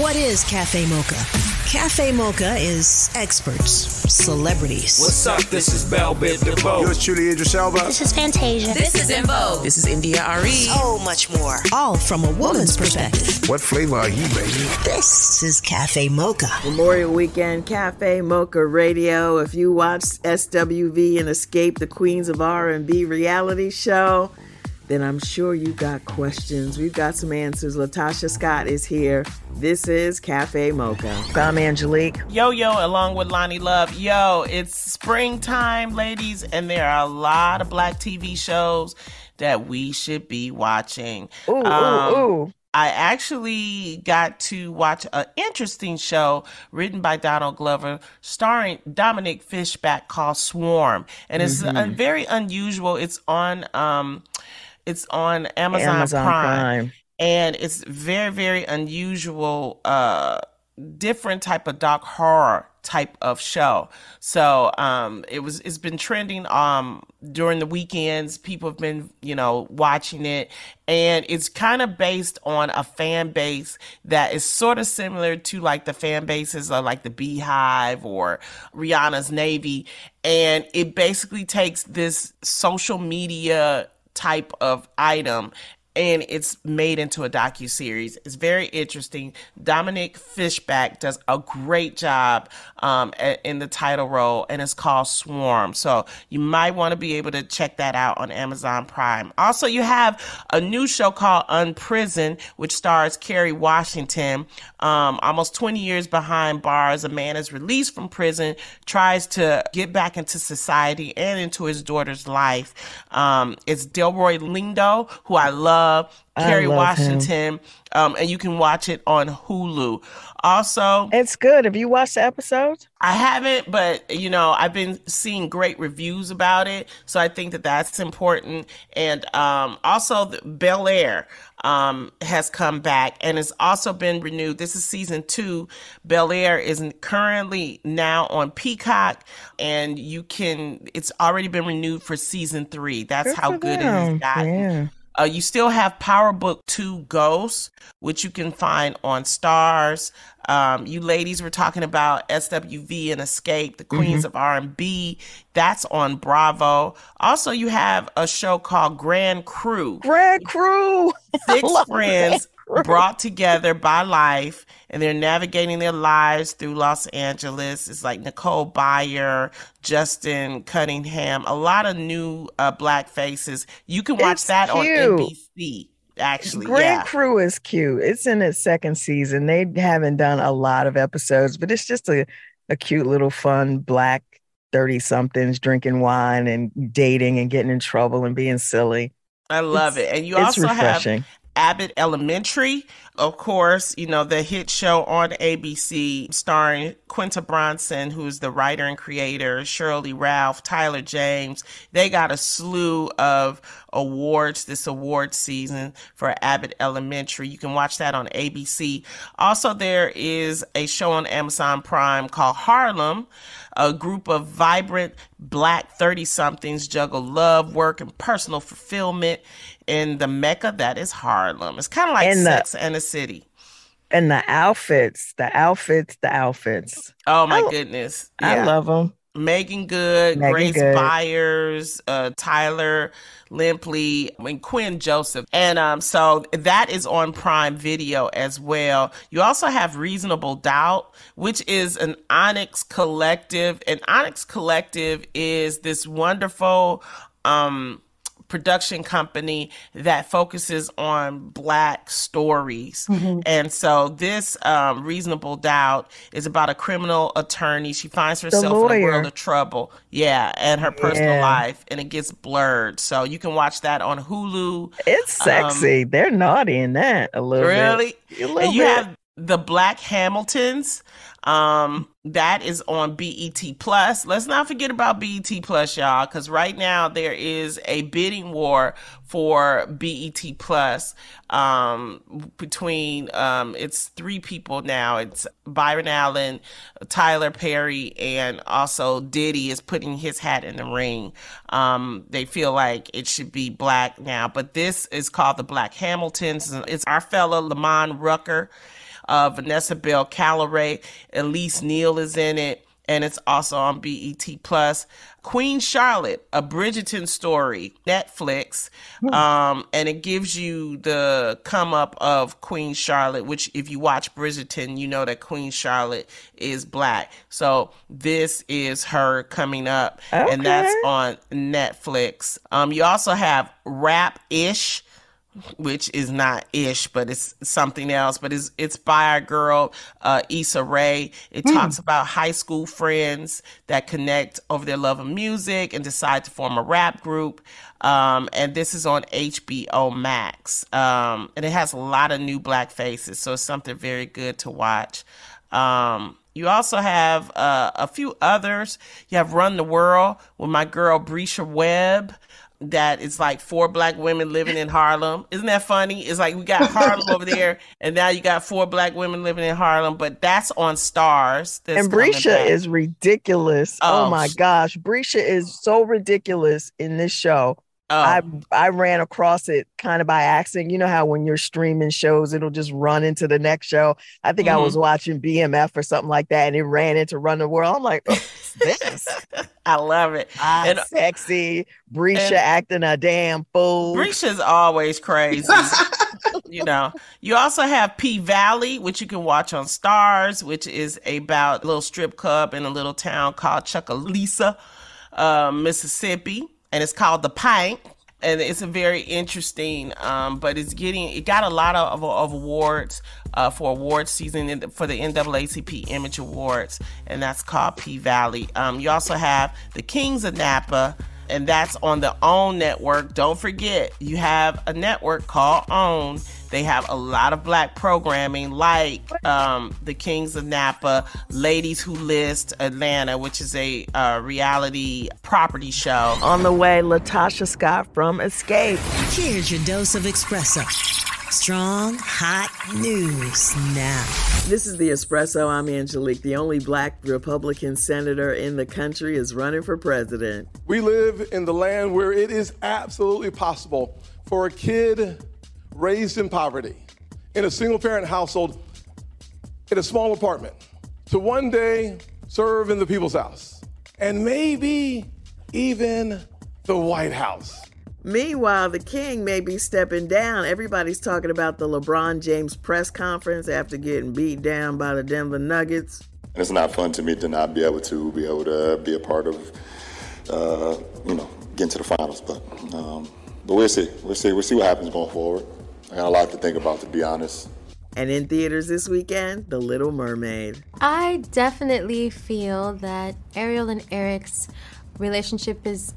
What is Cafe Mocha? Cafe Mocha is experts, celebrities. What's up? This is Bell Biv DeVoe. Yours truly, Idris Elba. This is Fantasia. This is En Vogue. This is India Re. So much more. All from a woman's perspective. What flavor are you, baby? This is Cafe Mocha. Memorial Weekend Cafe Mocha Radio. If you watched SWV and Xscape the Queens of R&B reality show, then I'm sure you got questions. We've got some answers. LaTocha Scott is here. This is Cafe Mocha. I'm Angelique. Yo, yo, along with Loni Love. Yo, it's springtime, ladies, and there are a lot of black TV shows that we should be watching. Ooh, Um, ooh, ooh. I actually got to watch an interesting show written by Donald Glover, starring Dominique Fishback, called Swarm, and it's uh, very unusual. It's on, um, it's on Amazon, Amazon Prime, Prime. and it's very, very unusual, uh, different type of dark horror type of show. So um, it was it's been trending um, during the weekends. People have been you know watching it, and it's kind of based on a fan base that is sort of similar to like the fan bases of like the Beehive or Rihanna's Navy, and it basically takes this social media type of item and it's made into a docu series. It's very interesting. Dominique Fishback does a great job um, in the title role, and it's called Swarm. So you might want to be able to check that out on Amazon Prime. Also, you have a new show called Unprison, which stars Kerry Washington. Um, almost 20 years behind bars, a man is released from prison, tries to get back into society and into his daughter's life. Um, it's Delroy Lindo, who I love, I Kerry love him. Washington, um, and you can watch it on Hulu. Also, It's good. Have you watched the episodes? I haven't, but you know, I've been seeing great reviews about it, so I think that that's important. And um, also, Bel Air um, has come back and has also been renewed. This is season two. Bel Air is currently now on Peacock, and you can. It's already been renewed for season three. That's Good how good it has gotten. Yeah. Uh, you still have Power Book 2 Ghosts, which you can find on Starz. Um, you ladies were talking about SWV and Xscape, the Queens of R&B. That's on Bravo. Also, you have a show called Grand Crew. Grand Crew. Six friends Crew. brought together by life, and they're navigating their lives through Los Angeles. It's like Nicole Byer, Justin Cunningham, a lot of new uh, black faces. You can watch It's that on cute. NBC. Actually, Grand yeah. Crew is cute. It's in its second season. They haven't done a lot of episodes, but it's just a, a cute little fun black 30 somethings drinking wine and dating and getting in trouble and being silly. I love It's- it. And you also have refreshing. Abbott Elementary, of course, you know, the hit show on ABC starring Quinta Brunson, who's the writer and creator, Sheryl Lee Ralph, Tyler James. They got a slew of awards this award season for Abbott Elementary. You can watch that on ABC. Also, there is a show on Amazon Prime called Harlem. A group of vibrant black 30 somethings juggle love, work, and personal fulfillment in the Mecca that is Harlem. It's kind of like And the- Sex and the City. And the outfits, the outfits, the outfits. Oh my I- goodness. I love them. Meagan Good, Megan Grace Good. Byers, uh, Tyler Lepley, and Quinn Joseph. And um, so that is on Prime Video as well. You also have Reasonable Doubt, which is an Onyx collective. And Onyx Collective is this wonderful um, production company that focuses on black stories. And so this um, Reasonable Doubt is about a criminal attorney. She finds herself in a world of trouble. Yeah, and her personal Yeah. life and it gets blurred. So you can watch that on Hulu. It's sexy. They're naughty in that a little Um, Really? bit. Little And you bit. have the Black Hamptons. Um, that is on BET Plus. Let's not forget about BET Plus, y'all, because right now there is a bidding war for BET Plus um, between um, it's three people now. It's Byron Allen, Tyler Perry, and also Diddy is putting his hat in the ring. Um, they feel like it should be black now, but this is called the Black Hamptons. It's our fellow Lamman Rucker Uh, Vanessa Bell Calloway, Elise Neal is in it and it's also on BET Plus. Queen Charlotte, a Bridgerton story, Netflix, um, and it gives you the come up of Queen Charlotte. Which, if you watch Bridgerton, you know that Queen Charlotte is black. So this is her coming up, Okay. and that's on Netflix. Um, you also have Rap Ish which is not ish, but it's something else. But it's it's by our girl uh, Issa Rae. It talks about high school friends that connect over their love of music and decide to form a rap group. Um, and this is on HBO Max, um, and it has a lot of new black faces, so it's something very good to watch. Um, you also have uh, a few others. You have Run the World with my girl Bresha Webb that it's like four black women living in Harlem. Isn't that funny? It's like we got Harlem over there, and now you got four black women living in Harlem. But that's on Starz. that's And Bresha is ridiculous. Oh, Oh, my gosh. Bresha is so ridiculous in this show. Oh, I I ran across it kind of by accident. You know how when you're streaming shows, it'll just run into the next show. I think I Mm-hmm. was watching BMF or something like that, and it ran into Run the World. I'm like, oh, this I love it. I'm And- sexy. Bresha acting a damn fool. Bresha's always crazy. you know, you also have P Valley, which you can watch on Starz, which is about a little strip club in a little town called Chucalissa, uh, Mississippi, and it's called The Pint. And it's a very interesting, um, but it's getting it got a lot of, of awards uh, for awards season for the NAACP Image Awards, and that's called P Valley. Um, you also have the Kings of Napa, and that's on the OWN network. Don't forget, you have a network called OWN. They have a lot of black programming, like um, the Kings of Napa, Ladies Who List Atlanta, which is a uh, reality property show. On the way, LaTocha Scott from Xscape. Here's your dose of espresso. Strong, hot news now. This is the Espresso. I'm Angelique. The only black Republican senator in the country is running for president. We live in the land where it is absolutely possible for a kid raised in poverty, in a single parent household, in a small apartment, to one day serve in the people's house, and maybe even the White House. Meanwhile, the king may be stepping down. Everybody's talking about the LeBron James press conference after getting beat down by the Denver Nuggets. And it's not fun to me to not be able to be able to be a part of, uh, you know, getting to the finals. But um, but we'll see. We'll see. We'll see what happens going forward. I got a lot to think about, to be honest. And in theaters this weekend, The Little Mermaid. I definitely feel that Ariel and Eric's relationship is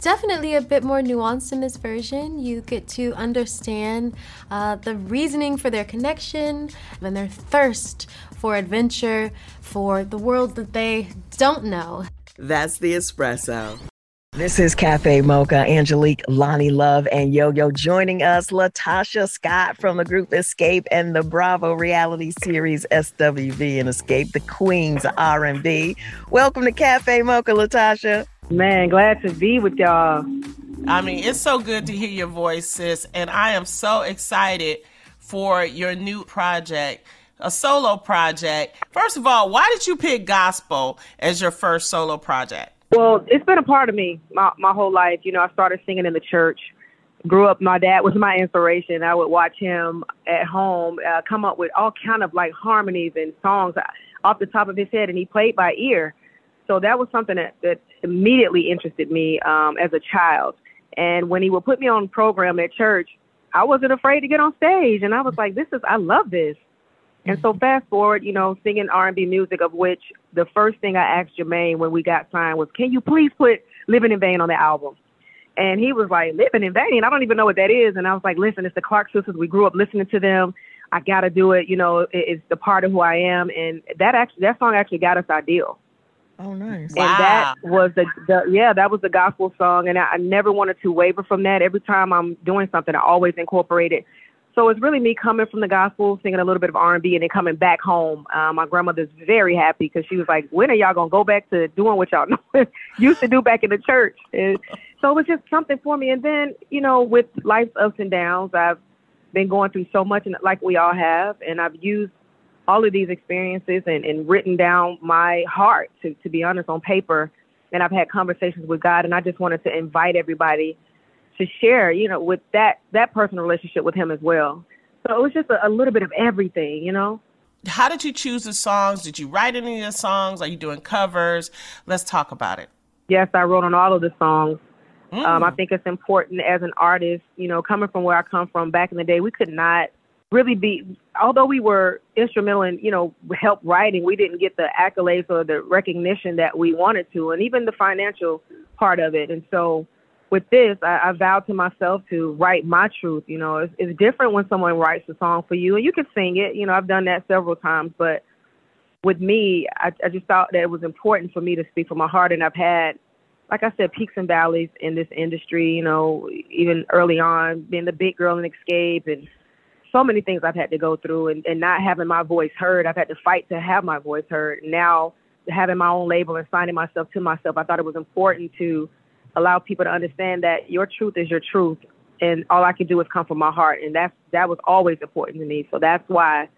definitely a bit more nuanced in this version. You get to understand uh, the reasoning for their connection and their thirst for adventure, for the world that they don't know. That's the espresso. This is Cafe Mocha, Angelique, Loni Love, and Yo-Yo joining us. LaTocha Scott from the group Xscape and the Bravo reality series SWV and Xscape, the Queens R&B. Welcome to Cafe Mocha, LaTocha. Man, glad to be with y'all. I mean, it's so good to hear your voice, sis. And I am so excited for your new project, a solo project. First of all, why did you pick gospel as your first solo project? Well, it's been a part of me my my whole life. You know, I started singing in the church. Grew up, my dad was my inspiration. I would watch him at home uh, come up with all kind of like harmonies and songs off the top of his head, and he played by ear. So that was something that, that immediately interested me um, as a child. And when he would put me on program at church, I wasn't afraid to get on stage, and I was like, "This is I love this." And so fast forward, you know, singing R&B music, of which the first thing I asked Jermaine when we got signed was, "Can you please put Living in Vain on the album?" And he was like, "Living in Vain? I don't even know what that is." And I was like, "Listen, it's the Clark sisters. We grew up listening to them. I got to do it. You know, it's the part of who I am." And that actually, that song actually got us our deal. Oh, nice. And that was the, the yeah, that was the gospel song, and I, I never wanted to waver from that. Every time I'm doing something, I always incorporate it. So it's really me coming from the gospel, singing a little bit of R&B, and then coming back home. Uh, my grandmother's very happy because she was like, "When are y'all gonna go back to doing what y'all used to do back in the church?" And so it was just something for me. And then, you know, with life's ups and downs, I've been going through so much, and like we all have, and I've used all of these experiences and, and written down my heart, to, to be honest, on paper. And I've had conversations with God, and I just wanted to invite everybody to share, you know, with that that personal relationship with Him as well. So it was just a, a little bit of everything, you know. How did you choose the songs? Did you write any of the songs? Are you doing covers? Let's talk about it. Yes, I wrote on all of the songs. Mm. Um, I think it's important as an artist, you know, coming from where I come from back in the day, we could not really be, although we were instrumental in, you know, help writing, we didn't get the accolades or the recognition that we wanted to, and even the financial part of it. And so with this, I, I vowed to myself to write my truth. You know, it's, it's different when someone writes a song for you, and you can sing it. You know, I've done that several times, but with me, I, I just thought that it was important for me to speak from my heart, and I've had like I said, peaks and valleys in this industry, you know, even early on, being the big girl in Xscape and so many things I've had to go through and, and not having my voice heard. I've had to fight to have my voice heard. Now, having my own label and signing myself to myself, I thought it was important to allow people to understand that your truth is your truth. And all I can do is come from my heart. And that's, that was always important to me. So that's why,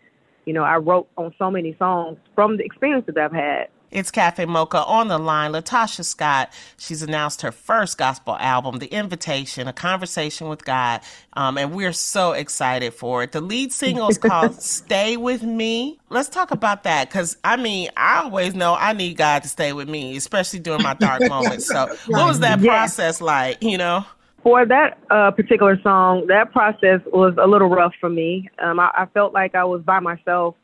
you know, I wrote on so many songs from the experiences I've had. It's Cafe Mocha on the line. LaTocha Scott, she's announced her first gospel album, The Invitation, A Conversation with God, um, and we're so excited for it. The lead single is called Stay With Me. Let's talk about that because, I mean, I always know I need God to stay with me, especially during my dark moments. So, what was that process like, you know? For that uh, particular song, that process was a little rough for me. Um, I, I felt like I was by myself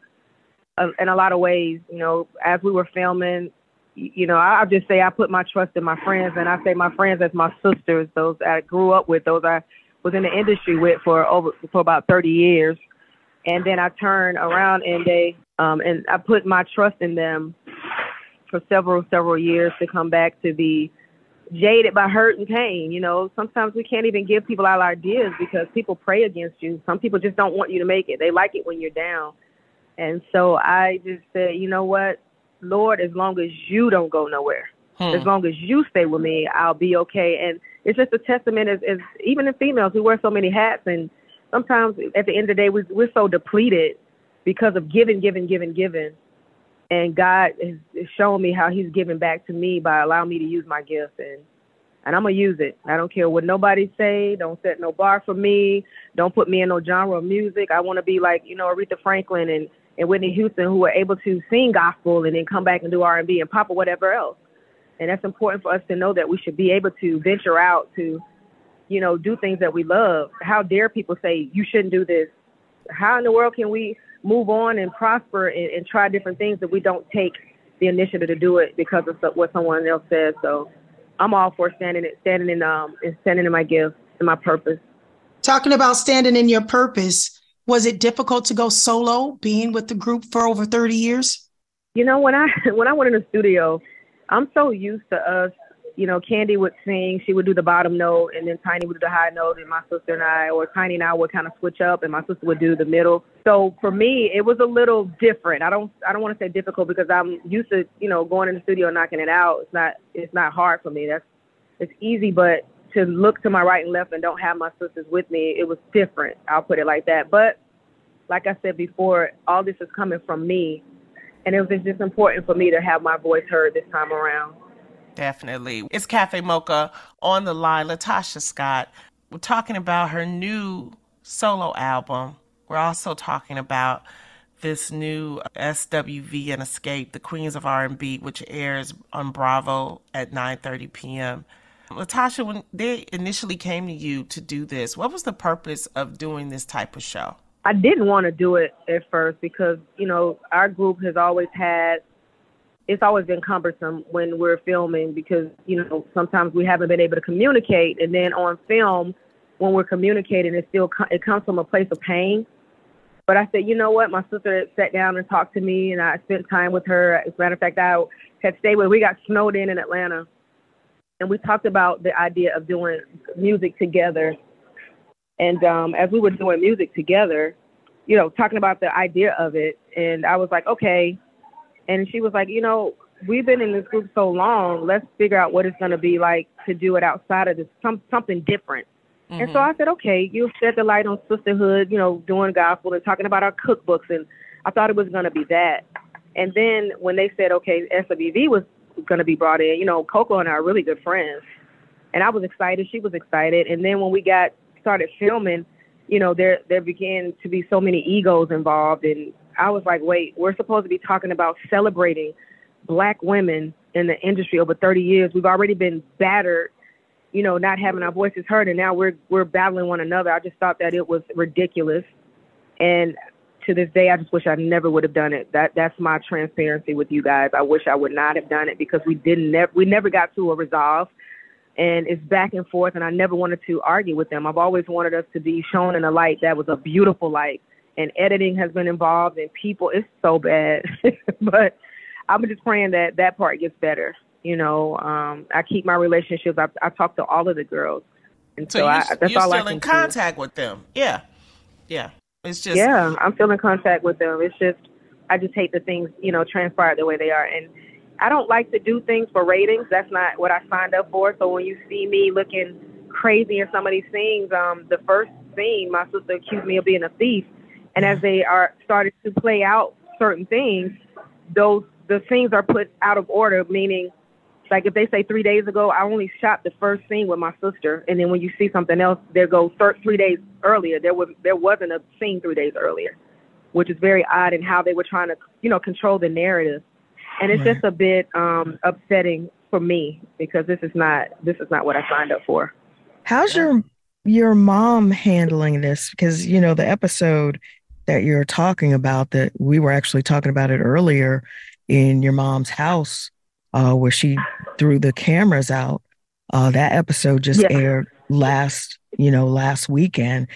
in a lot of ways. You know, as we were filming, you know, I'll just say I put my trust in my friends, and I say my friends as my sisters, those I grew up with, those I was in the industry with for over for about 30 years, and then I turn around and they um, and I put my trust in them for several several years to come back to be jaded by hurt and pain. You know, sometimes we can't even give people our ideas because people pray against you. Some people just don't want you to make it. They like it when you're down. And so I just said, you know what, Lord, as long as you don't go nowhere, Hmm. as long as you stay with me, I'll be okay. And it's just a testament as, as even in females, we wear so many hats, and sometimes at the end of the day, we, we're so depleted because of giving, giving, giving, giving. And God has, shown me how He's giving back to me by allowing me to use my gift, and and I'm gonna use it. I don't care what nobody say. Don't set no bar for me. Don't put me in no genre of music. I want to be like you know Aretha Franklin and and Whitney Houston, who were able to sing gospel and then come back and do R&B and pop or whatever else. And that's important for us to know that we should be able to venture out to, you know, do things that we love. How dare people say you shouldn't do this? How in the world can we move on and prosper and, and try different things if we don't take the initiative to do it because of what someone else says? So I'm all for standing, standing in, um, and standing in my gift and my purpose. Talking about standing in your purpose, was it difficult to go solo being with the group for over 30 years? You know, when I when I went in the studio, I'm so used to us. You know, Kandi would sing, she would do the bottom note, and then Tiny would do the high note, and my sister and I, or Tiny and I would kind of switch up, and my sister would do the middle. So for me, it was a little different. I don't I don't want to say difficult because I'm used to you know going in the studio and knocking it out. It's not it's not hard for me. That's it's easy, but to look to my right and left and don't have my sisters with me, it was different. I'll put it like that. But like I said before, all this is coming from me. And it was just important for me to have my voice heard this time around. Definitely. It's Cafe Mocha on the line. LaTocha Scott. We're talking about her new solo album. We're also talking about this new SWV and Xscape, The Queens of R&B, which airs on Bravo at 9:30 p.m. LaTocha, when they initially came to you to do this, what was the purpose of doing this type of show? I didn't want to do it at first because, you know, our group has always had it's always been cumbersome when we're filming because, you know, sometimes we haven't been able to communicate and then on film when we're communicating it still it comes from a place of pain. But I said, you know what? My sister sat down and talked to me, and I spent time with her. As a matter of fact, I had stayed with. We got snowed in in Atlanta, and we talked about the idea of doing music together. And um, as we were doing music together, you know, talking about the idea of it, and I was like, okay. And she was like, you know, we've been in this group so long. Let's figure out what it's going to be like to do it outside of this, some something different. And so I said, okay, you shed the light on sisterhood, you know, doing gospel and talking about our cookbooks. And I thought it was going to be that. And then when they said, okay, SWV was going to be brought in, you know, Coko and I are really good friends. And I was excited. She was excited. And then when we got started filming, you know, there there began to be so many egos involved. And I was like, wait, we're supposed to be talking about celebrating black women in the industry over 30 years. We've already been battered, you know, not having our voices heard, and now we're we're battling one another. I just thought that it was ridiculous, and to this day, I just wish I never would have done it. That that's my transparency with you guys. I wish I would not have done it because we didn't never we never got to a resolve, and it's back and forth. And I never wanted to argue with them. I've always wanted us to be shown in a light that was a beautiful light. And editing has been involved, and people. It's so bad, but I'm just praying that that part gets better. You know, um, I keep my relationships. I, I talk to all of the girls, and so, so I, that's you're all still I in can contact with them. Yeah, yeah. It's just yeah. I'm still in contact with them. It's just I just hate the things you know transpire the way they are, and I don't like to do things for ratings. That's not what I signed up for. So when you see me looking crazy in some of these things, um, the first scene, my sister accused me of being a thief, and as they are started to play out certain things, those the scenes are put out of order, meaning like if they say three days ago, I only shot the first scene with my sister, and then when you see something else, there goes thir- three days earlier. There was there wasn't a scene three days earlier, which is very odd in how they were trying to you know control the narrative, and it's Right. just a bit um, upsetting for me because this is not this is not what I signed up for. How's your your mom handling this? Because you know the episode that you're talking about that we were actually talking about it earlier in your mom's house, uh, where she threw the cameras out. Uh, that episode just Yeah. aired last, you know, last weekend.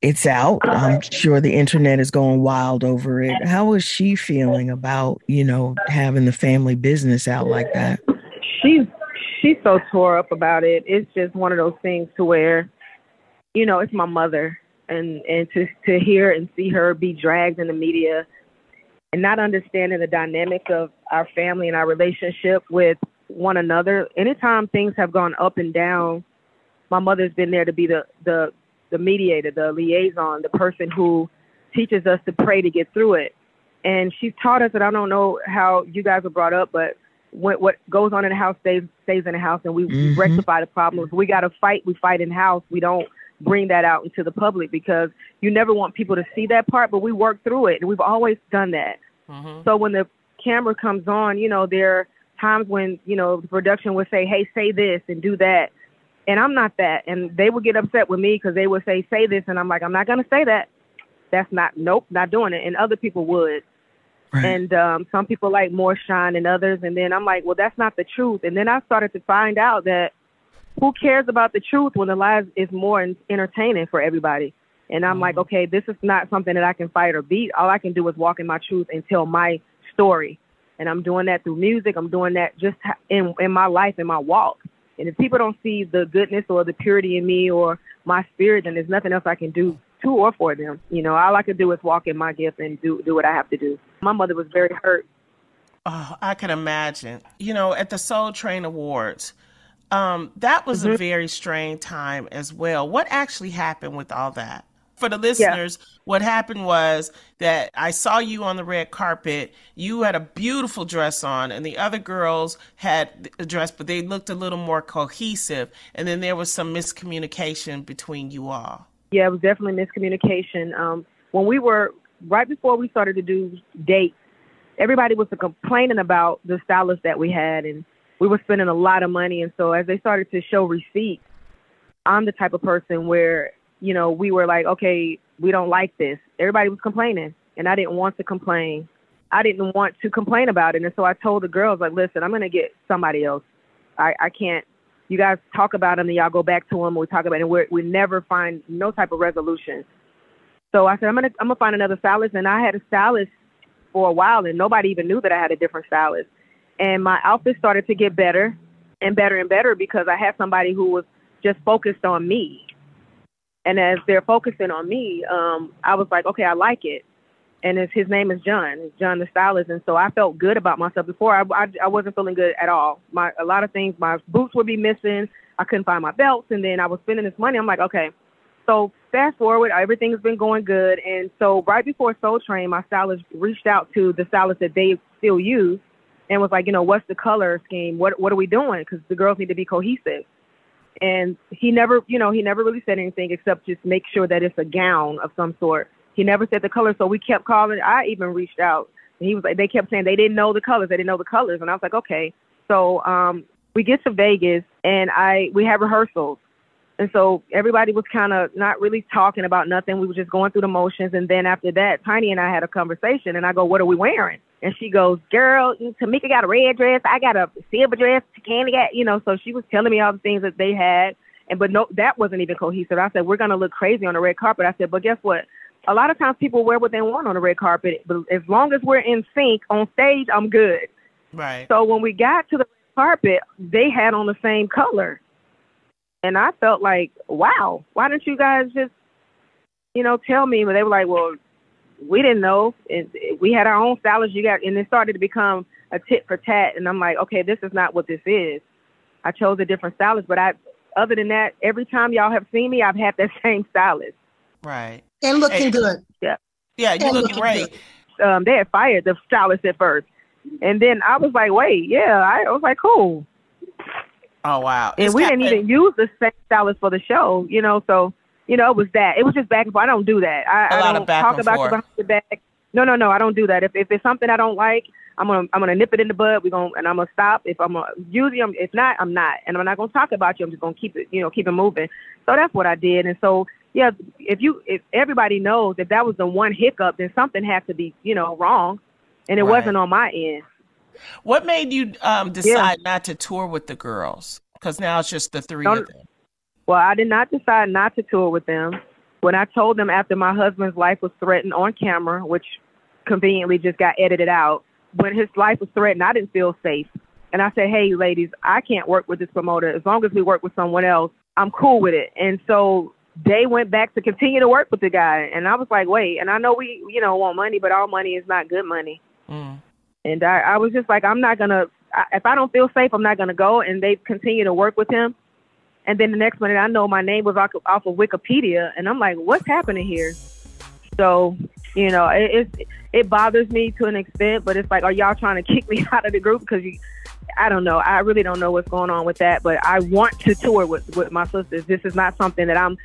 It's out. I'm sure the internet is going wild over it. How is she feeling about, you know, having the family business out like that? she's she's so tore up about it. It's just one of those things to where, you know, it's my mother, and and to to hear and see her be dragged in the media, and not understanding the dynamics of our family and our relationship with one another. Anytime things have gone up and down, my mother's been there to be the the the mediator, the liaison, the person who teaches us to pray to get through it. And she's taught us that I don't know how you guys were brought up, but what what goes on in the house stays stays in the house, and we, we Mhm. rectify the problems. We got to fight. We fight in house. We don't bring that out into the public because you never want people to see that part. But we work through it, and we've always done that. So when the camera comes on, you know, there are times when, you know, the production would say, hey, say this and do that. And I'm not that. And they would get upset with me because they would say, say this. And I'm like, I'm not going to say that. That's not, nope, not doing it. And other people would. And um, some people like more shine than others. And then I'm like, well, that's not the truth. And then I started to find out that who cares about the truth when the lies is more entertaining for everybody. And I'm like, okay, this is not something that I can fight or beat. All I can do is walk in my truth and tell my story. And I'm doing that through music. I'm doing that just in in my life, in my walk. And if people don't see the goodness or the purity in me or my spirit, then there's nothing else I can do to or for them. You know, all I can do is walk in my gift and do do what I have to do. My mother was very hurt. Oh, I can imagine. You know, at the Soul Train Awards, um, that was a very strange time as well. What actually happened with all that? For the listeners, what happened was that I saw you on the red carpet. You had a beautiful dress on, and the other girls had a dress, but they looked a little more cohesive. And then there was some miscommunication between you all. Yeah, it was definitely miscommunication. Um, when we were right before we started to do dates, everybody was complaining about the stylist that we had, and we were spending a lot of money. And so as they started to show receipts, I'm the type of person where you know we were like, okay, we don't like this. Everybody was complaining, and I didn't want to complain. I didn't want to complain about it, and so I told the girls like, listen, I'm gonna get somebody else. I I can't. You guys talk about them, and y'all go back to them. We talk about it, and we we never find no type of resolution. So I said, I'm gonna I'm gonna find another stylist, and I had a stylist for a while, and nobody even knew that I had a different stylist. And my outfit started to get better and better and better because I had somebody who was just focused on me. And as they're focusing on me, um, I was like, okay, I like it. And it's, his name is John, John the stylist. And so I felt good about myself. Before I, I, I wasn't feeling good at all. My a lot of things, my boots would be missing. I couldn't find my belts, and then I was spending this money. I'm like, okay, so fast forward, everything's been going good. And so right before Soul Train, my stylist reached out to the stylist that they still use and was like, you know, what's the color scheme? What what are we doing? Because the girls need to be cohesive. And he never, you know, he never really said anything except just make sure that it's a gown of some sort. He never said the color, so we kept calling. I even reached out, and he was like, they kept saying they didn't know the colors, they didn't know the colors, and I was like, okay. So um, we get to Vegas, and I we have rehearsals, and so everybody was kind of not really talking about nothing. We were just going through the motions, and then after that, Tiny and I had a conversation, and I go, what are we wearing? And she goes, girl, Tameka got a red dress. I got a silver dress. Kandi got, you know, so she was telling me all the things that they had. And, but no, that wasn't even cohesive. I said, we're going to look crazy on the red carpet. I said, but guess what? A lot of times people wear what they want on the red carpet. But as long as we're in sync on stage, I'm good. Right. So when we got to the carpet, they had on the same color. And I felt like, wow, why didn't you guys just, you know, tell me? But they were like, well, we didn't know. And we had our own stylist. You got, and it started to become a tit for tat. And I'm like, okay, this is not what this is. I chose a different stylist, but I, other than that, every time y'all have seen me, I've had that same stylist. Right. And looking hey, good. Yeah. Yeah, you looking, looking great. Um, they had fired the stylist at first, and then I was like, wait, yeah. I was like, cool. Oh wow! And it's we didn't even use the same stylist for the show, you know. So you know, it was that. It was just back and forth. I don't do that. I, a I don't talk about forth. behind the back. No, no, no. I don't do that. If if it's something I don't like, I'm gonna I'm gonna nip it in the bud. We gonna and I'm gonna stop. If I'm gonna use you, if not, I'm not. And I'm not gonna talk about you. I'm just gonna keep it, you know, keep it moving. So that's what I did. And so yeah, if you if everybody knows if that was the one hiccup, then something had to be you know wrong, and it Right. wasn't on my end. What made you um, decide not to tour with the girls? Because now it's just the three No, of them. Well, I did not decide not to tour with them. When I told them after my husband's life was threatened on camera, which conveniently just got edited out, when his life was threatened, I didn't feel safe. And I said, hey, ladies, I can't work with this promoter. As long as we work with someone else, I'm cool with it. And so they went back to continue to work with the guy. And I was like, wait, and I know we, you know, want money, but all money is not good money. Mm. And I, I was just like, I'm not going to, if I don't feel safe, I'm not to go. And they continue to work with him. And then the next minute, I know my name was off, off of Wikipedia, and I'm like, what's happening here? So, you know, it, it it bothers me to an extent, but it's like, are y'all trying to kick me out of the group? Because I don't know. I really don't know what's going on with that, but I want to tour with with my sisters. This is not something that I'm,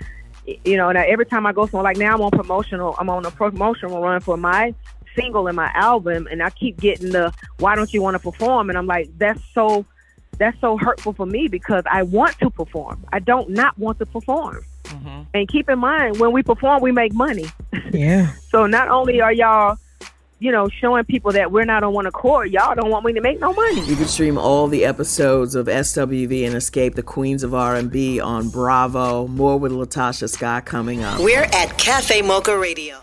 you know. And I, every time I go somewhere, like now I'm on promotional, I'm on a promotional run for my single in my album, and I keep getting the, why don't you want to perform? And I'm like, that's so that's so hurtful for me because I want to perform. I don't not want to perform. Mm-hmm. And keep in mind, when we perform, we make money. Yeah. So not only are y'all, you know, showing people that we're not on one accord, y'all don't want me to make no money. You can stream all the episodes of SWV and Xscape the Queens of R&B on Bravo. More with LaTocha Scott coming up. We're at Cafe Mocha Radio.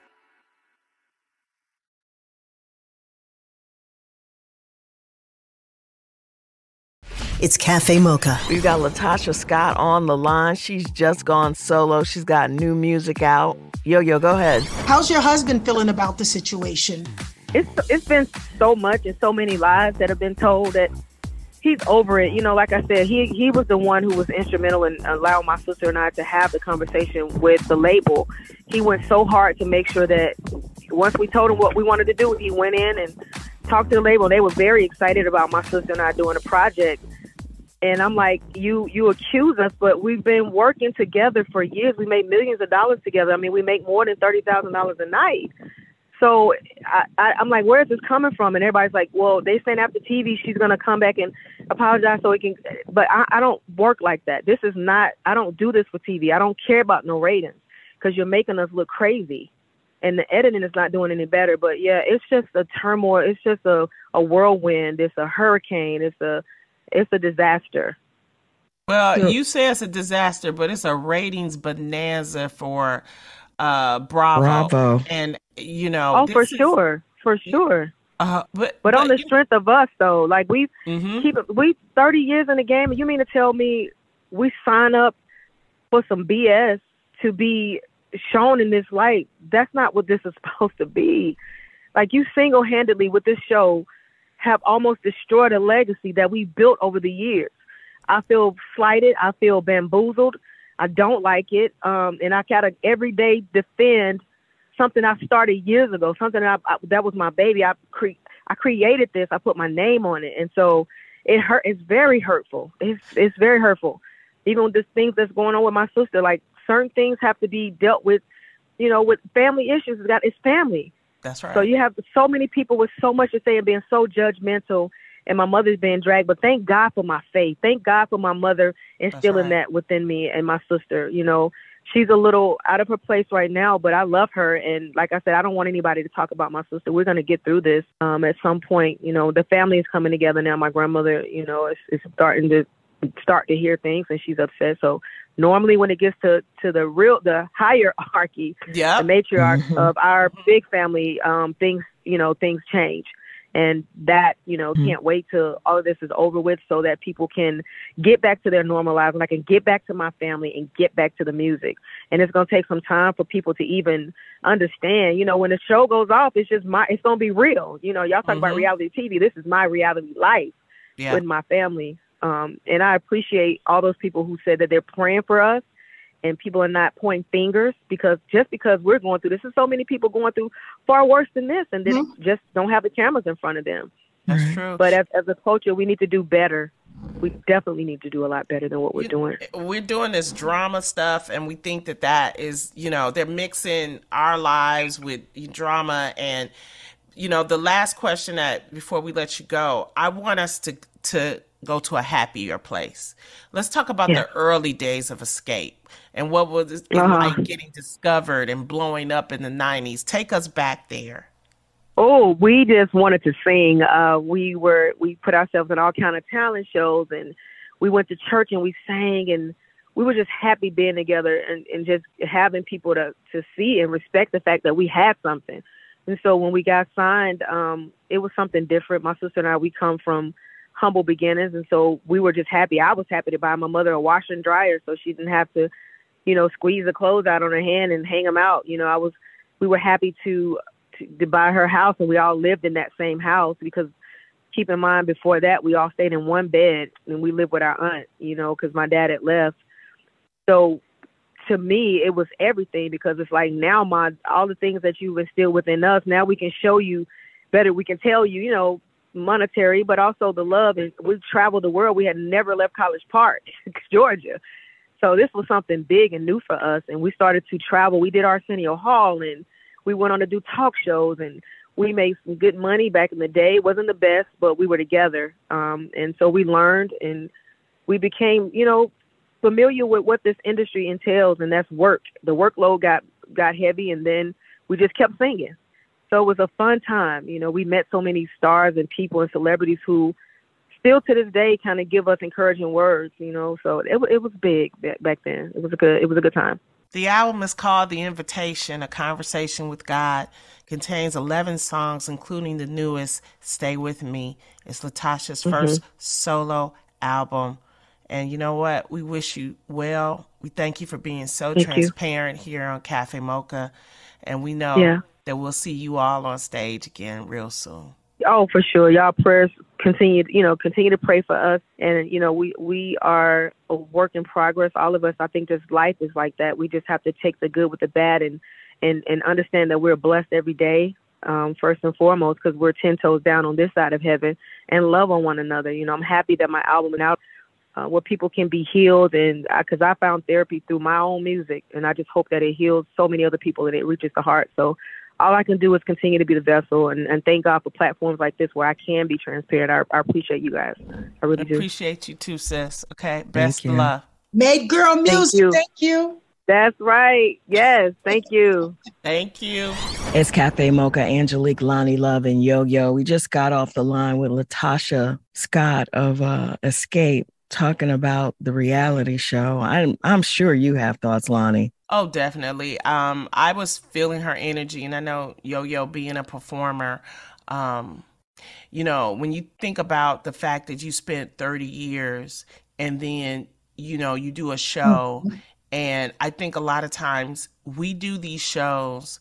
It's Cafe Mocha. We've got LaTocha Scott on the line. She's just gone solo. She's got new music out. Yo, yo, go ahead. How's your husband feeling about the situation? It's it's been so much and so many lies that have been told that he's over it. You know, like I said, he he was the one who was instrumental in allowing my sister and I to have the conversation with the label. He went so hard to make sure that once we told him what we wanted to do, he went in and talked to the label. They were very excited about my sister and I doing a project. And I'm like, you you accuse us, but we've been working together for years. We made millions of dollars together. I mean, we make more than thirty thousand dollars a night. So I, I, I'm like, where is this coming from? And everybody's like, well, they saying after TV she's gonna come back and apologize so we can. But I, I don't work like that. This is not. I don't do this for TV. I don't care about no ratings because you're making us look crazy, and the editing is not doing any better. But yeah, it's just a turmoil. It's just a a whirlwind. It's a hurricane. It's a it's a disaster. Well, you say it's a disaster, but it's a ratings bonanza for uh, Bravo. Bravo. And you know, Oh, for is- sure, for sure. Uh, but But on the strength of us, though, like we Mm-hmm. keep it, we thirty years in the game, and you mean to tell me we sign up for some BS to be shown in this light? That's not what this is supposed to be. Like you single handedly with this show have almost destroyed a legacy that we built over the years. I feel slighted. I feel bamboozled. I don't like it. Um, and I gotta every day defend something I started years ago, something I, I, that was my baby. I cre- I created this. I put my name on it, and so it hurt. It's very hurtful. It's it's very hurtful. Even with the things that's going on with my sister, like certain things have to be dealt with. You know, with family issues. It's got it's family. That's right. So you have so many people with so much to say and being so judgmental, and my mother's being dragged. But thank God for my faith. Thank God for my mother instilling that within me and my sister. You know, she's a little out of her place right now, but I love her. And like I said, I don't want anybody to talk about my sister. We're gonna get through this. Um, at some point, you know, the family is coming together now. My grandmother, you know, is, is starting to start to hear things, and she's upset. So normally when it gets to to the real the hierarchy yeah the matriarch of our big family um things you know things change and that you know can't wait till all of this is over with so that people can get back to their normal lives and i can get back to my family and get back to the music and it's going to take some time for people to even understand you know when the show goes off it's just my it's going to be real you know y'all talk about Mhm. reality tv this is my reality life Yeah. with my family. Um, and I appreciate all those people who said that they're praying for us and people are not pointing fingers because just because we're going through this, is so many people going through far worse than this and then just don't have the cameras in front of them. That's true. But as, as a culture, we need to do better. We definitely need to do a lot better than what we're doing. we're doing this drama stuff and we think that that is you know they're mixing our lives with drama and you know the last question that before we let you go i want us to to go to a happier place let's talk about Yeah. the early days of Xscape and what was it Uh-huh. like getting discovered and blowing up in the 90s take us back there Oh, we just wanted to sing. Uh, we were we put ourselves in all kind of talent shows, and we went to church and we sang, and we were just happy being together and, and just having people to to see and respect the fact that we had something. And so when we got signed, um, it was something different. My sister and I, we come from humble beginnings, and so we were just happy. I was happy to buy my mother a washer and dryer so she didn't have to, you know, squeeze the clothes out on her hand and hang them out. You know, I was we were happy to to, to buy her house, and we all lived in that same house because keep in mind before that we all stayed in one bed and we lived with our aunt, you know, because my dad had left. So to me, it was everything because it's like now my all the things that you've instilled within us, now we can show you better. We can tell you, you know, monetary, but also the love. And we've traveled the world. We had never left College Park, Georgia. So this was something big and new for us. And we started to travel. We did Arsenio Hall and we went on to do talk shows and we made some good money back in the day. It wasn't the best, but we were together. Um, and so we learned and we became, you know, familiar with what this industry entails and that's work. The workload got got heavy and then we just kept singing. So it was a fun time. You know, we met so many stars and people and celebrities who still to this day kind of give us encouraging words. You know, so it it was big back then. It was a good it was a good time. The album is called The Invitation, A Conversation with God. Contains 11 songs, including the newest, Stay With Me. It's LaTocha's mm-hmm. first solo album. And you know what? We wish you well. We thank you for being so thank transparent you. here on Cafe Mocha. And we know yeah. That we'll see you all on stage again real soon. Oh, for sure. Y'all prayers continue, you know, continue to pray for us. And, you know, we, we are a work in progress. All of us, I think this life is like that. We just have to take the good with the bad and, and, and understand that we're blessed every day. Um, first and foremost, because we're 10 toes down on this side of heaven and love on one another. You know, I'm happy that my album is out uh, where people can be healed and because I, I found therapy through my own music and I just hope that it heals so many other people and it reaches the heart. So all I can do is continue to be the vessel and, and thank God for platforms like this where I can be transparent. I, I appreciate you guys. I really I do. Appreciate you too, sis. Okay. Best of luck. Made girl music. Thank you. Thank you. That's right. Yes. Thank you. Thank you. It's Cafe Mocha, Angelique, Loni Love, and Yo Yo. We just got off the line with LaTocha Scott of uh, Xscape talking about the reality show. I'm I'm sure you have thoughts, Loni. Oh, definitely. Um, I was feeling her energy, and I know Yo Yo being a performer. Um, you know, when you think about the fact that you spent 30 years and then, you know, you do a show, mm-hmm. and I think a lot of times we do these shows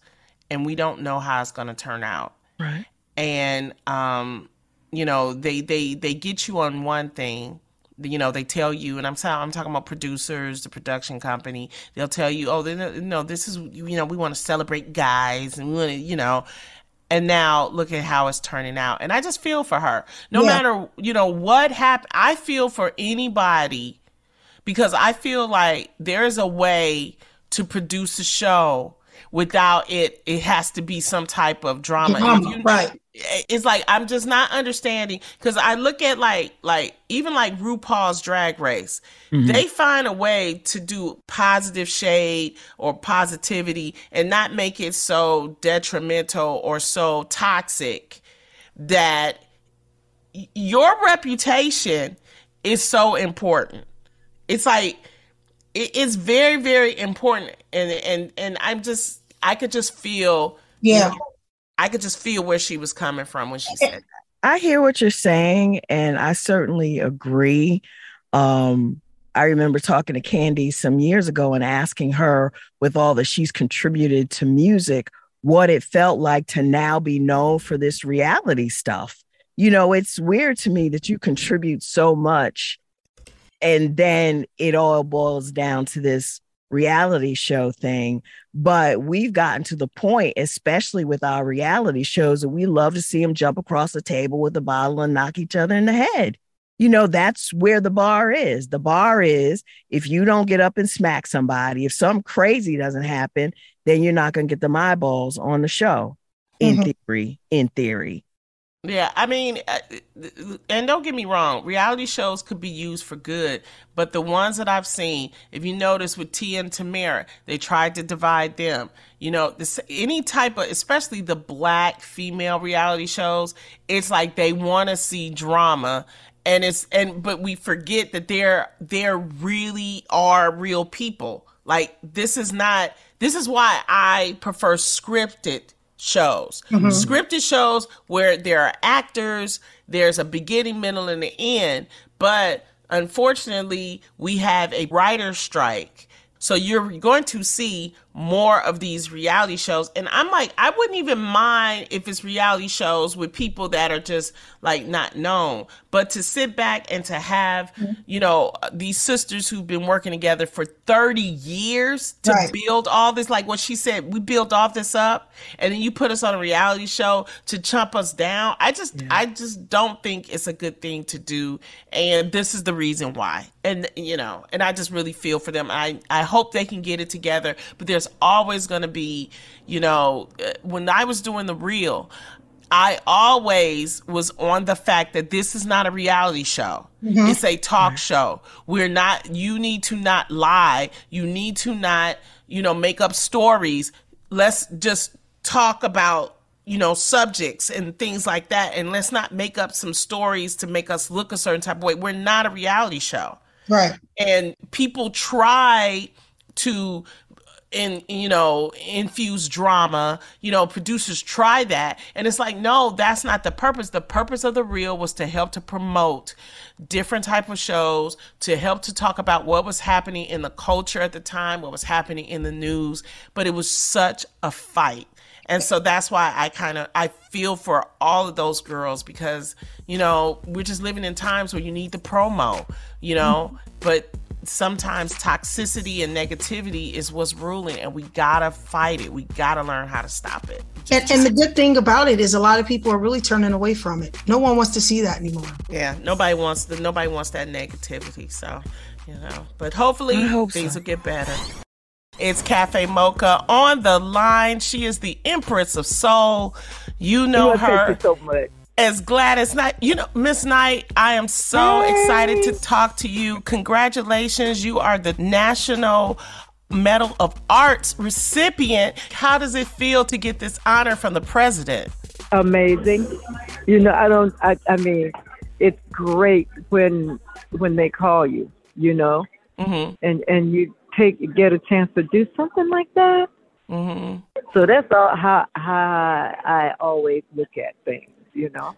and we don't know how it's going to turn out. Right. And, um, you know, they, they, they get you on one thing you know they tell you and i'm I'm talking about producers the production company they'll tell you oh uh, you know this is you know we want to celebrate guys and we want to you know and now look at how it's turning out and i just feel for her no yeah. matter you know what happened i feel for anybody because i feel like there's a way to produce a show without it it has to be some type of drama, drama you, right. it's like i'm just not understanding because i look at like like even like rupaul's drag race. Mm-hmm. they find a way to do positive shade or positivity and not make it so detrimental or so toxic that your reputation is so important. It's like it, it's very very important. And and and i'm just i could just feel yeah. you know, i could just feel where she was coming from when she said that. I hear what you're saying and i certainly agree. Um I remember talking to Kandi some years ago and asking her, with all that she's contributed to music, what it felt like to now be known for this reality stuff. You know, it's weird to me that you contribute so much and then it all boils down to this reality show thing. But we've gotten to the point, especially with our reality shows, that we love to see them jump across the table with a bottle and knock each other in the head. You know, that's where the bar is. The bar is if you don't get up and smack somebody, if some crazy doesn't happen, then you're not going to get the eyeballs on the show. In mm-hmm. theory, in theory. Yeah, I mean, uh, and don't get me wrong, reality shows could be used for good, but the ones that I've seen, if you notice with Tia and Tamera, they tried to divide them. You know, this, any type of, especially the black female reality shows, it's like they want to see drama and it's and but we forget that they're they're really are real people. Like this is not this is why I prefer scripted shows. Mm-hmm. Scripted shows where there are actors, there's a beginning, middle, and an end. But unfortunately, we have a writer strike. So you're going to see more of these reality shows. And I'm like, I wouldn't even mind if it's reality shows with people that are just like not known. But to sit back and to have, mm-hmm. you know, these sisters who've been working together for 30 years to right. build all this, like what she said, we built all this up and then you put us on a reality show to chump us down. I just, yeah. I just don't think it's a good thing to do. And this is the reason why. And, you know, and I just really feel for them. I, I hope they can get it together. But there's always going to be, you know, uh, when I was doing the real, I always was on the fact that this is not a reality show. Mm-hmm. It's a talk show. We're not, you need to not lie. You need to not, you know, make up stories. Let's just talk about you know, subjects and things like that. And let's not make up some stories to make us look a certain type of way. We're not a reality show. Right. And people try to in you know infuse drama you know producers try that and it's like no that's not the purpose. The purpose of the Real was to help to promote different type of shows to help to talk about what was happening in the culture at the time what was happening in the news but it was such a fight. And so that's why i kind of i feel for all of those girls because you know we're just living in times where you need the promo you know? Mm-hmm. But sometimes toxicity and negativity is what's ruling and we gotta fight it we gotta learn how to stop it And, and the good thing about it is a lot of people are really turning away from it. No one wants to see that anymore. yeah nobody wants the nobody wants that negativity so you know but hopefully hope things so. will get better it's cafe mocha on the line she is the empress of soul you know Well, thank her you so much. As Gladys Knight. You know, Miss Knight, I am so excited to talk to you. Congratulations. You are the National Medal of Arts recipient. How does it feel to get this honor from the president? Amazing. You know, I don't. I, I mean, it's great when when they call you. You know, mm-hmm. and and you take get a chance to do something like that. Mm-hmm. So that's all how how I always look at things. You know.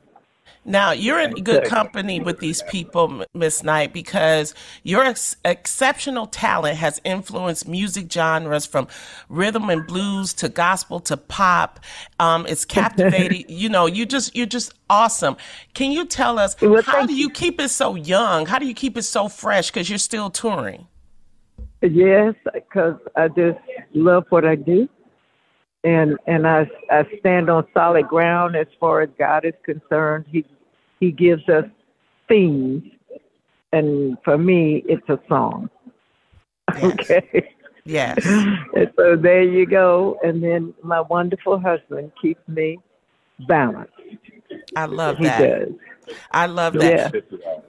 Now, you're in good company with these people, Miss Knight, because your ex- exceptional talent has influenced music genres from rhythm and blues to gospel to pop. Um, it's captivating. you know, you just you're just awesome. Can you tell us how do you keep it so young? How do you keep it so fresh? Because you're still touring. Yes, because I just love what I do, and and I I stand on solid ground as far as God is concerned. He He gives us themes, and for me, it's a song. Okay. Yes. And so there you go. And then my wonderful husband keeps me balanced. I love He that. does. I love that. Yeah.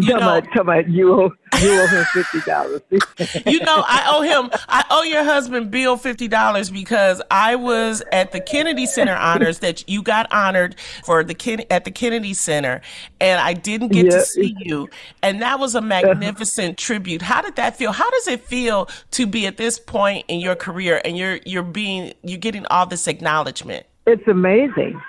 You come on, come on, you owe you owe him fifty dollars. you know, I owe him. I owe your husband Bill fifty dollars because I was at the Kennedy Center honors that you got honored for the Ken, at the Kennedy Center, and I didn't get Yeah. to see you, and that was a magnificent tribute. How did that feel? How does it feel to be at this point in your career and you're you're being you're getting all this acknowledgement? It's amazing.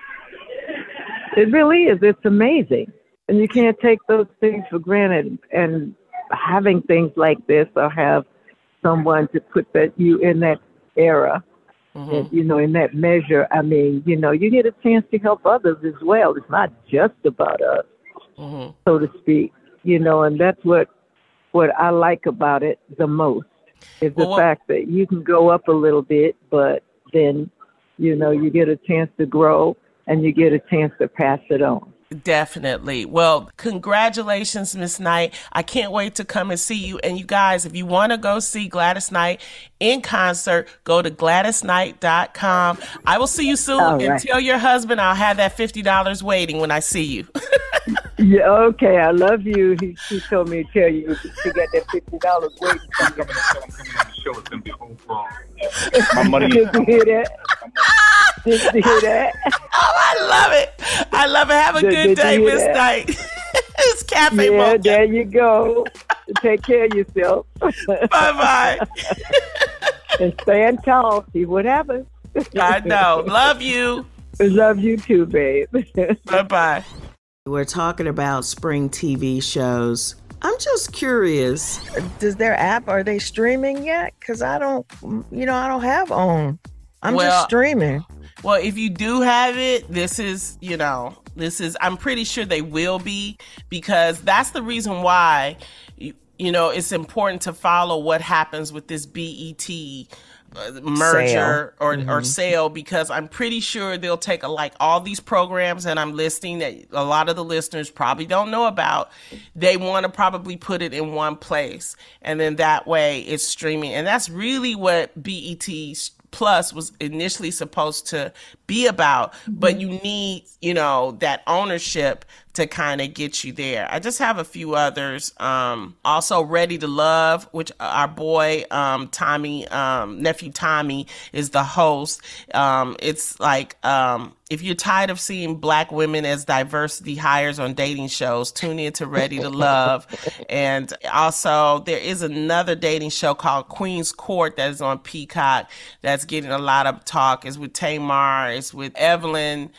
It really is. It's amazing. And you can't take those things for granted. And having things like this or have someone to put that you in that era, and, you know, in that measure, I mean, you know, you get a chance to help others as well. It's not just about us, Mm-hmm. so to speak. You know, and that's what what I like about it the most is the Well, fact that you can go up a little bit, but then, you know, you get a chance to grow and you get a chance to pass it on. Definitely. Well, congratulations, Miss Knight. I can't wait to come and see you. And you guys, if you want to go see Gladys Knight in concert, go to GladysKnight.com. I will see you soon. All And tell your husband I'll have that $50 waiting when I see you. Yeah, okay, I love you. He, he told me to tell you to get that fifty dollars waiting. My money Did you hear that? Did you hear that? Oh, I love it. I love it. Have a Did- good did day, Miss that? Knight. it's Cafe yeah, Mocha. there you go. Take care of yourself. Bye bye. And stand tall. See what happens. I know. Love you. Love you too, babe. bye bye. We're talking about spring TV shows. I'm just curious. Does their app are they streaming yet? Because I don't, you know, I don't have OWN. I'm Well, just streaming. Well, if you do have it, this is, you know, this is, I'm pretty sure they will be because that's the reason why, you, know, it's important to follow what happens with this BET uh, merger Sale. or, or Mhm. sale because I'm pretty sure they'll take a, like all these programs that I'm listing that a lot of the listeners probably don't know about. They want to probably put it in one place and then that way it's streaming. And that's really what BET Plus was initially supposed to be about, but you need, you know, that ownership to kind of get you there. I just have a few others. Um, also, Ready to Love, which our boy um, Tommy, um, nephew Tommy, is the host. Um, it's like um, if you're tired of seeing black women as diversity hires on dating shows, tune in to Ready to Love. and also, there is another dating show called Queen's Court that is on Peacock that's getting a lot of talk. It's with Tamar, it's with Evelyn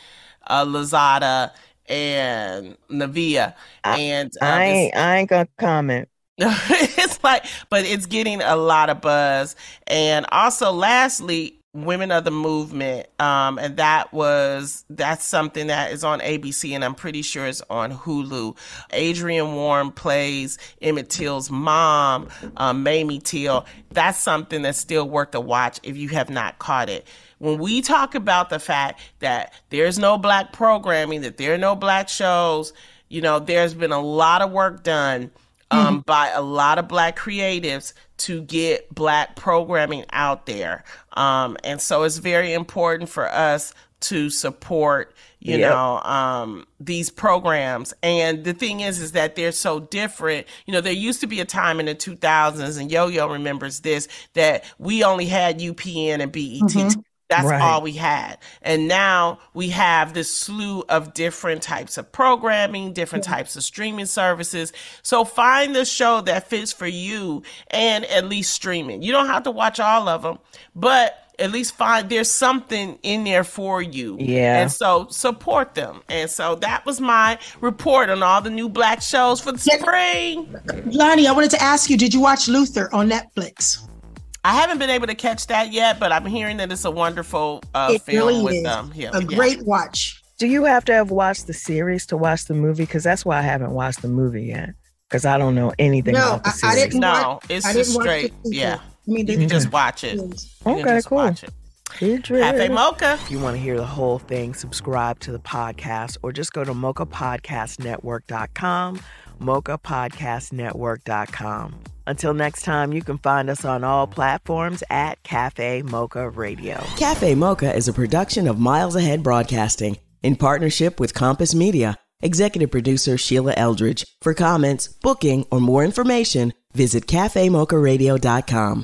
uh, Lozada and Navia. And uh, I ain't, I ain't gonna comment. it's like, but it's getting a lot of buzz. And also, lastly, women of the movement um and that was that's something that is on abc and i'm pretty sure it's on hulu adrienne warren plays emmett till's mom um, mamie till that's something that's still worth a watch if you have not caught it when we talk about the fact that there's no black programming that there are no black shows you know there's been a lot of work done um, mm-hmm. by a lot of black creatives to get black programming out there. Um, and so it's very important for us to support, you yep. know, um, these programs. And the thing is, is that they're so different. You know, there used to be a time in the 2000s, and Yo Yo remembers this, that we only had UPN and BET. Mm-hmm. That's right. all we had. And now we have this slew of different types of programming, different yeah. types of streaming services. So find the show that fits for you and at least streaming. You don't have to watch all of them, but at least find there's something in there for you. Yeah. And so support them. And so that was my report on all the new black shows for the spring. Loni, I wanted to ask you, did you watch Luther on Netflix? I haven't been able to catch that yet, but I'm hearing that it's a wonderful uh, it film really with is. them. Yeah, a yeah. great watch. Do you have to have watched the series to watch the movie? Because that's why I haven't watched the movie yet. Because I don't know anything no, about the series. I didn't no, watch, it's I just didn't straight. Yeah, I mean, you can just watch it. You Okay, just cool. Watch it. Idris. Cafe Mocha. If you want to hear the whole thing, subscribe to the podcast or just go to mochapodcastnetwork.com, mochapodcastnetwork.com. Until next time, you can find us on all platforms at Cafe Mocha Radio. Cafe Mocha is a production of Miles Ahead Broadcasting in partnership with Compass Media. Executive producer Sheila Eldridge. For comments, booking, or more information, visit cafemocharadio.com.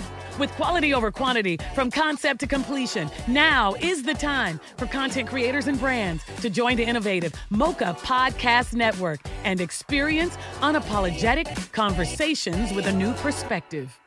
With quality over quantity, from concept to completion, now is the time for content creators and brands to join the innovative Mocha Podcast Network and experience unapologetic conversations with a new perspective.